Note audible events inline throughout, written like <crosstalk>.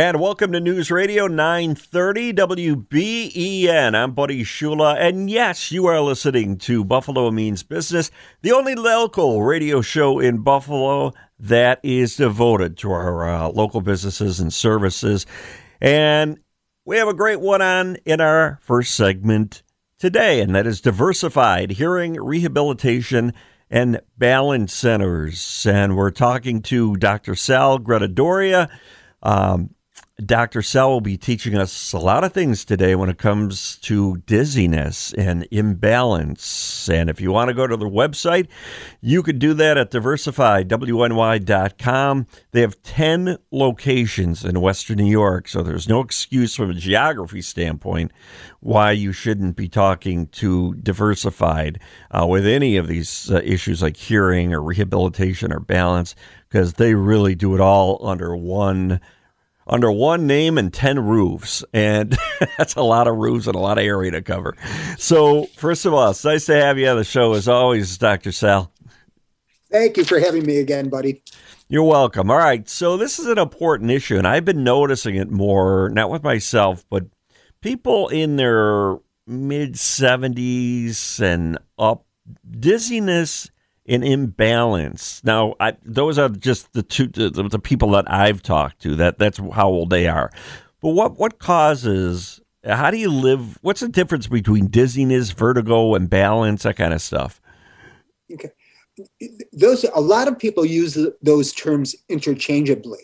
And welcome to News Radio 930 WBEN. I'm Buddy Shula. And yes, you are listening to Buffalo Means Business, the only local radio show in Buffalo that is devoted to our uh, local businesses and services. And we have a great one on in our first segment today, and that is diversified hearing rehabilitation and balance centers. And we're talking to Dr. Sal Gradadoria. Um, Dr. Sell will be teaching us a lot of things today when it comes to dizziness and imbalance. And if you want to go to the website, you could do that at diversifiedwny.com. They have 10 locations in Western New York, so there's no excuse from a geography standpoint why you shouldn't be talking to Diversified uh, with any of these uh, issues like hearing or rehabilitation or balance, because they really do it all under one under one name and 10 roofs. And <laughs> that's a lot of roofs and a lot of area to cover. So, first of all, it's nice to have you on the show as always, Dr. Sal. Thank you for having me again, buddy. You're welcome. All right. So, this is an important issue, and I've been noticing it more, not with myself, but people in their mid 70s and up. Dizziness an imbalance. Now, I, those are just the two the, the, people that I've talked to. That that's how old they are. But what what causes? How do you live? What's the difference between dizziness, vertigo, and balance? That kind of stuff. Okay, those a lot of people use those terms interchangeably,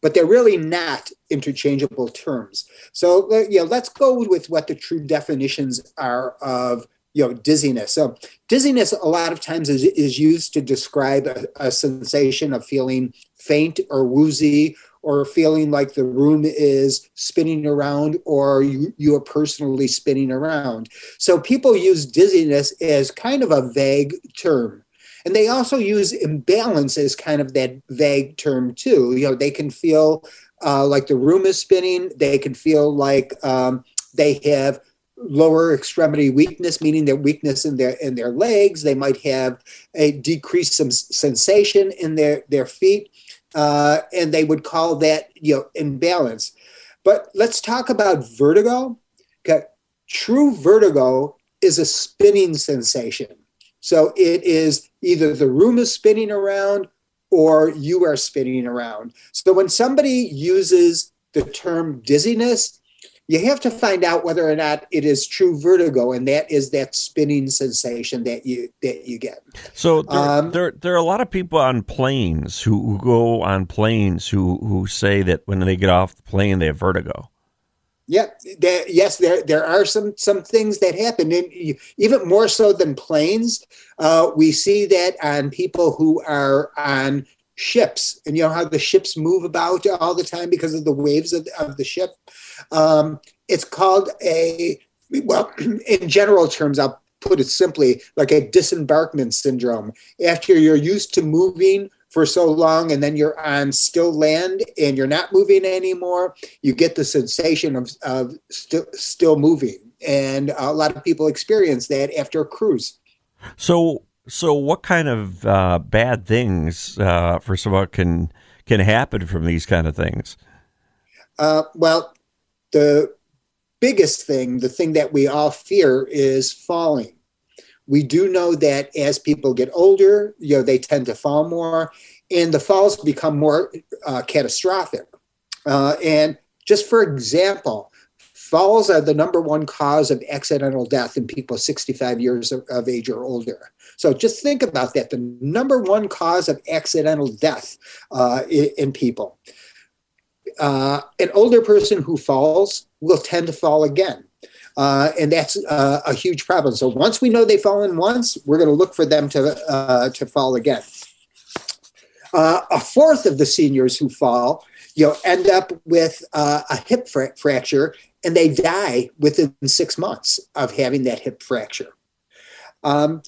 but they're really not interchangeable terms. So, yeah, let's go with what the true definitions are of you know dizziness. So dizziness a lot of times is, is used to describe a, a sensation of feeling faint or woozy or feeling like the room is spinning around or you, you are personally spinning around. So people use dizziness as kind of a vague term. And they also use imbalance as kind of that vague term too. You know they can feel uh, like the room is spinning. They can feel like um, they have lower extremity weakness, meaning their weakness in their in their legs. They might have a decreased some sensation in their their feet, uh, and they would call that you know imbalance. But let's talk about vertigo. Okay, true vertigo is a spinning sensation. So it is either the room is spinning around or you are spinning around. So when somebody uses the term dizziness, you have to find out whether or not it is true vertigo, and that is that spinning sensation that you that you get. So there, um, there, there, are a lot of people on planes who, who go on planes who who say that when they get off the plane they have vertigo. Yeah, there, yes, there there are some some things that happen, and even more so than planes. Uh, we see that on people who are on ships and you know how the ships move about all the time because of the waves of, of the ship? Um, it's called a well <clears throat> in general terms i'll put it simply like a disembarkment syndrome. After you're used to moving for so long and then you're on still land and you're not moving anymore you get the sensation of, of st- still moving. And a lot of people experience that after a cruise. So so, what kind of uh, bad things, uh, first of all, can can happen from these kind of things? Uh, well, the biggest thing, the thing that we all fear, is falling. We do know that as people get older, you know, they tend to fall more, and the falls become more uh, catastrophic. Uh, and just for example, falls are the number one cause of accidental death in people 65 years of, of age or older. So just think about that. The number one cause of accidental death uh, in, people. Uh, an older person who falls will tend to fall again. Uh, and that's uh, a huge problem. So once we know they've fallen once, we're going to look for them to uh, to fall again. Uh, a fourth of the seniors who fall you know, end up with uh, a hip fra- fracture and they die within six months of having that hip fracture. Um,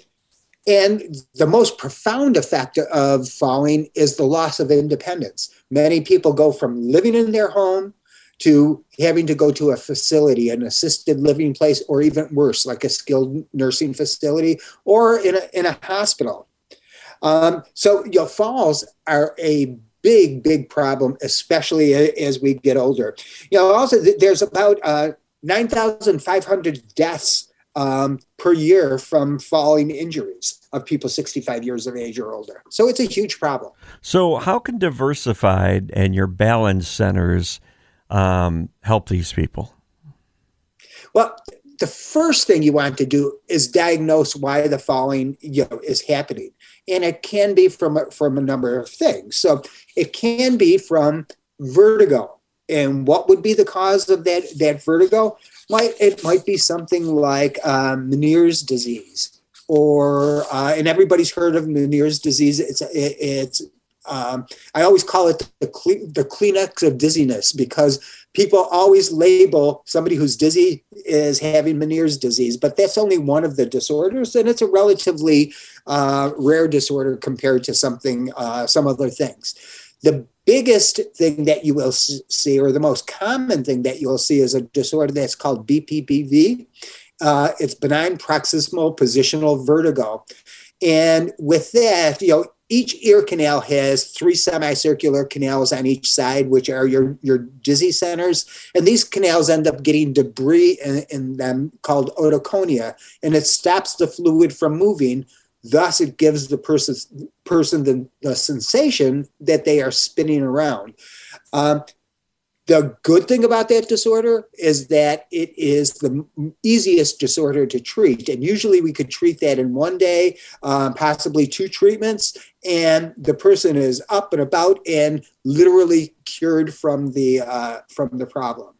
and the most profound effect of falling is the loss of independence. Many people go from living in their home to having to go to a facility, an assisted living place, or even worse, like a skilled nursing facility or in a, in a hospital. Um, so, you know, falls are a big, big problem, especially as we get older. You know, also, there's about uh, 9,500 deaths um, per year from falling injuries of people 65 years of age or older. So it's a huge problem. So, how can Diversified and your balance centers um, help these people? Well, the first thing you want to do is diagnose why the falling you know, is happening. And it can be from, from a number of things. So, it can be from vertigo. And what would be the cause of that, that vertigo? might it might be something like um, Meniere's disease, or uh, and everybody's heard of Meniere's disease. It's it, it's um, I always call it the the Kleenex of dizziness because people always label somebody who's dizzy as having Meniere's disease, but that's only one of the disorders, and it's a relatively uh, rare disorder compared to something uh, some other things. The biggest thing that you will see, or the most common thing that you'll see, is a disorder that's called BPPV. Uh, it's benign paroxysmal positional vertigo. And with that, you know, each ear canal has three semicircular canals on each side, which are your, your dizzy centers. And these canals end up getting debris in, in them called otoconia, and it stops the fluid from moving, Thus, it gives the person, person the, the sensation that they are spinning around. Um, the good thing about that disorder is that it is the easiest disorder to treat. And usually we could treat that in one day, um, possibly two treatments, and the person is up and about and literally cured from the, uh, from the problem.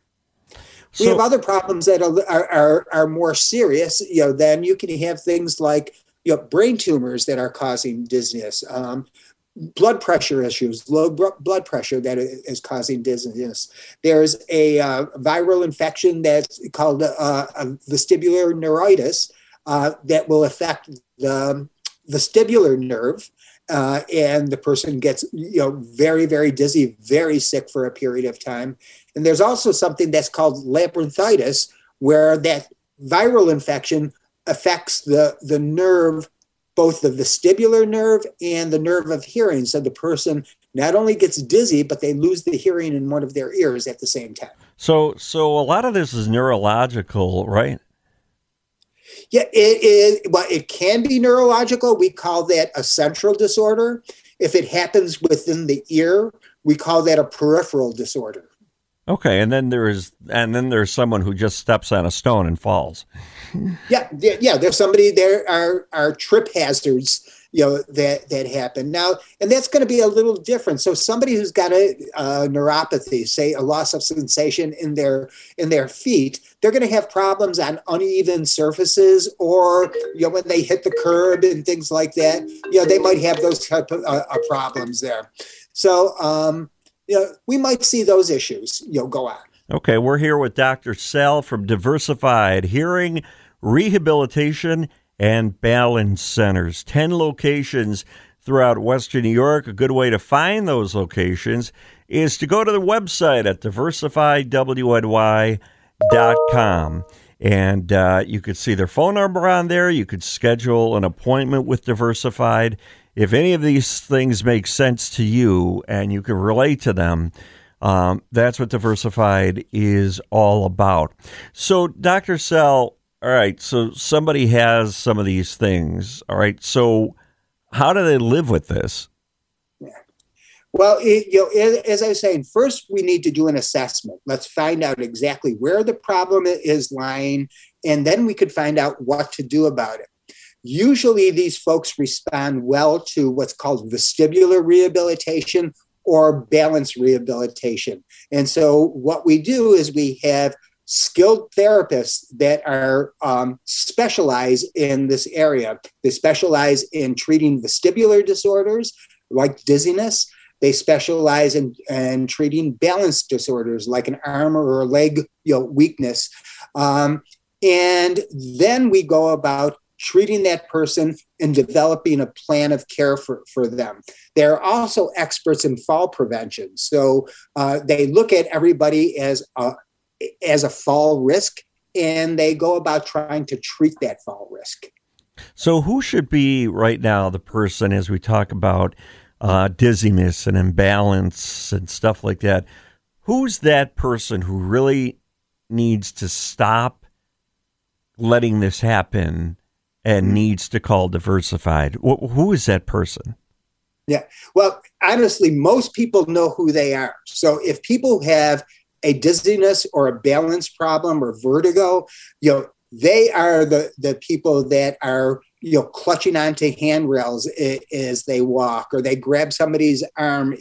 So, we have other problems that are, are, are, more serious. You know, then you can have things like you know, brain tumors that are causing dizziness, um, blood pressure issues, low blood pressure that is causing dizziness. There's a uh, viral infection that's called uh, vestibular neuritis uh, that will affect the vestibular nerve. Uh, and the person gets you know very very dizzy very sick for a period of time and there's also something that's called labyrinthitis where that viral infection affects the, the nerve, both the vestibular nerve and the nerve of hearing. So the person not only gets dizzy, but they lose the hearing in one of their ears at the same time. So, so a lot of this is neurological, right? Yeah, it is. Well, it can be neurological. We call that a central disorder. If it happens within the ear, we call that a peripheral disorder. Okay, and then there is, and then there's someone who just steps on a stone and falls. yeah, yeah. There's somebody. There are are trip hazards, you know, that that happen now, and that's going to be a little different. So somebody who's got a, a neuropathy, say a loss of sensation in their in their feet, they're going to have problems on uneven surfaces, or you know, when they hit the curb and things like that. You know, they might have those type of uh, uh problems there. So. um you know, we might see those issues, you know, go on. Okay, we're here with Dr. Sell from Diversified Hearing Rehabilitation and Balance Centers. 10 locations throughout Western New York. A good way to find those locations is to go to the website at diversifiedwny.com. And uh, you could see their phone number on there. You could schedule an appointment with Diversified if any of these things make sense to you and you can relate to them, um, that's what diversified is all about. So, Dr. Sell, all right, so somebody has some of these things. All right, so how do they live with this? Well, it, you know, as I was saying, first we need to do an assessment. Let's find out exactly where the problem is lying, and then we could find out what to do about it. Usually, these folks respond well to what's called vestibular rehabilitation or balance rehabilitation. And so, what we do is we have skilled therapists that are um, specialized in this area. They specialize in treating vestibular disorders like dizziness. They specialize in, in treating balance disorders like an arm or a leg you know, weakness. Um, and then we go about treating that person and developing a plan of care for, for them. They're also experts in fall prevention. So uh, they look at everybody as a, as a fall risk and they go about trying to treat that fall risk. So, who should be right now the person as we talk about uh, dizziness and imbalance and stuff like that? Who's that person who really needs to stop letting this happen and mm-hmm. needs to call diversified? who is that person? Yeah. Well, honestly, most people know who they are. So if people have a dizziness or a balance problem or vertigo, you know, they are the the people that are you know clutching onto handrails as they walk or they grab somebody's arm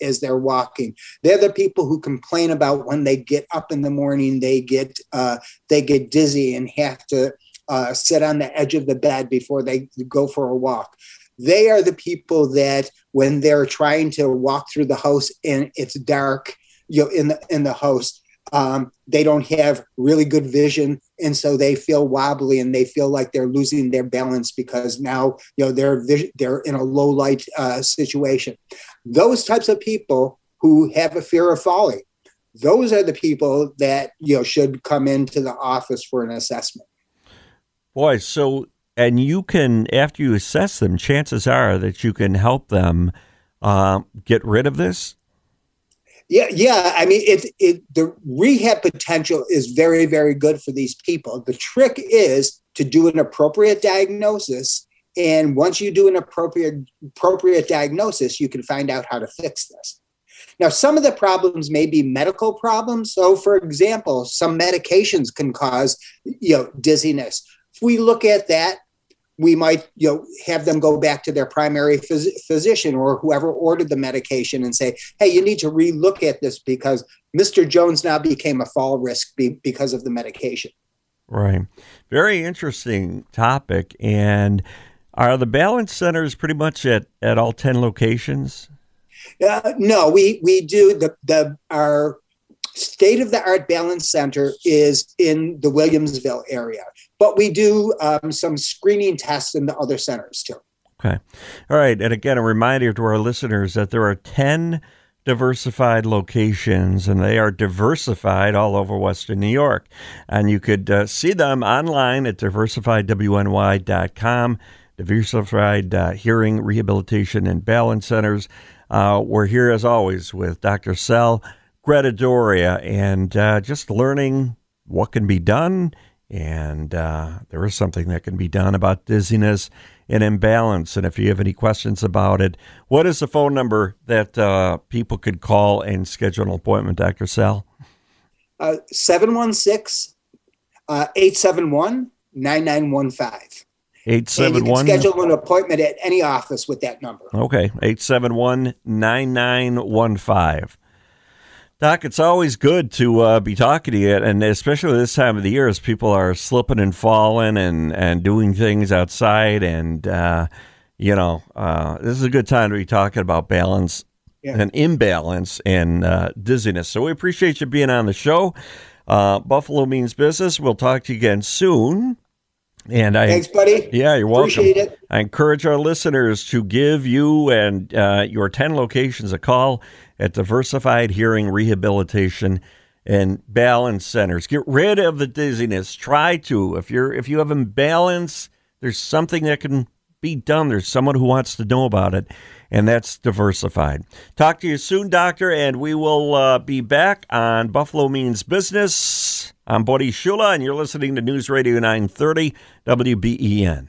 as they're walking they're the people who complain about when they get up in the morning they get uh, they get dizzy and have to uh, sit on the edge of the bed before they go for a walk. They are the people that when they're trying to walk through the house and it's dark you know in the in the house um, they don't have really good vision. And so they feel wobbly and they feel like they're losing their balance because now you know they're they're in a low light uh, situation. Those types of people who have a fear of falling those are the people that you know should come into the office for an assessment boy so and you can after you assess them chances are that you can help them uh, get rid of this yeah, yeah. I mean, it, it the rehab potential is very, very good for these people. The trick is to do an appropriate diagnosis, and once you do an appropriate appropriate diagnosis, you can find out how to fix this. Now, some of the problems may be medical problems. So, for example, some medications can cause you know dizziness. If we look at that, we might you know have them go back to their primary phys- physician or whoever ordered the medication and say hey you need to relook at this because mr jones now became a fall risk be- because of the medication. Right. Very interesting topic. And are the balance centers pretty much at at all 10 locations? Uh, no we we do the the our state of the art balance center is in the williamsville area but we do um, some screening tests in the other centers too. Okay. All right. And again, a reminder to our listeners that there are 10 diversified locations, and they are diversified all over Western New York. And you could uh, see them online at diversifiedwny.com, diversified uh, hearing, rehabilitation, and balance centers. Uh, we're here, as always, with Dr. Sal Gradadoria and uh, just learning what can be done and uh, there is something that can be done about dizziness and imbalance. And if you have any questions about it, what is the phone number that uh, people could call and schedule an appointment, Dr. Sal? Uh, 716 871 9915. 871. schedule an appointment at any office with that number. Okay, 871 9915. Doc, it's always good to uh, be talking to you, and especially this time of the year as people are slipping and falling and, and doing things outside. And, uh, you know, uh, this is a good time to be talking about balance yeah. and imbalance and uh, dizziness. So we appreciate you being on the show. Uh, Buffalo Means Business. We'll talk to you again soon. And I, thanks, buddy. Yeah, you're welcome. Appreciate it. I encourage our listeners to give you and uh, your ten locations a call at Diversified Hearing Rehabilitation and Balance Centers. Get rid of the dizziness. Try to. If you're if you have imbalance, there's something that can be done. There's someone who wants to know about it, and that's diversified. Talk to you soon, Doctor, and we will uh, be back on Buffalo Means Business. I'm Buddy Shula, and you're listening to News Radio 930 WBEN.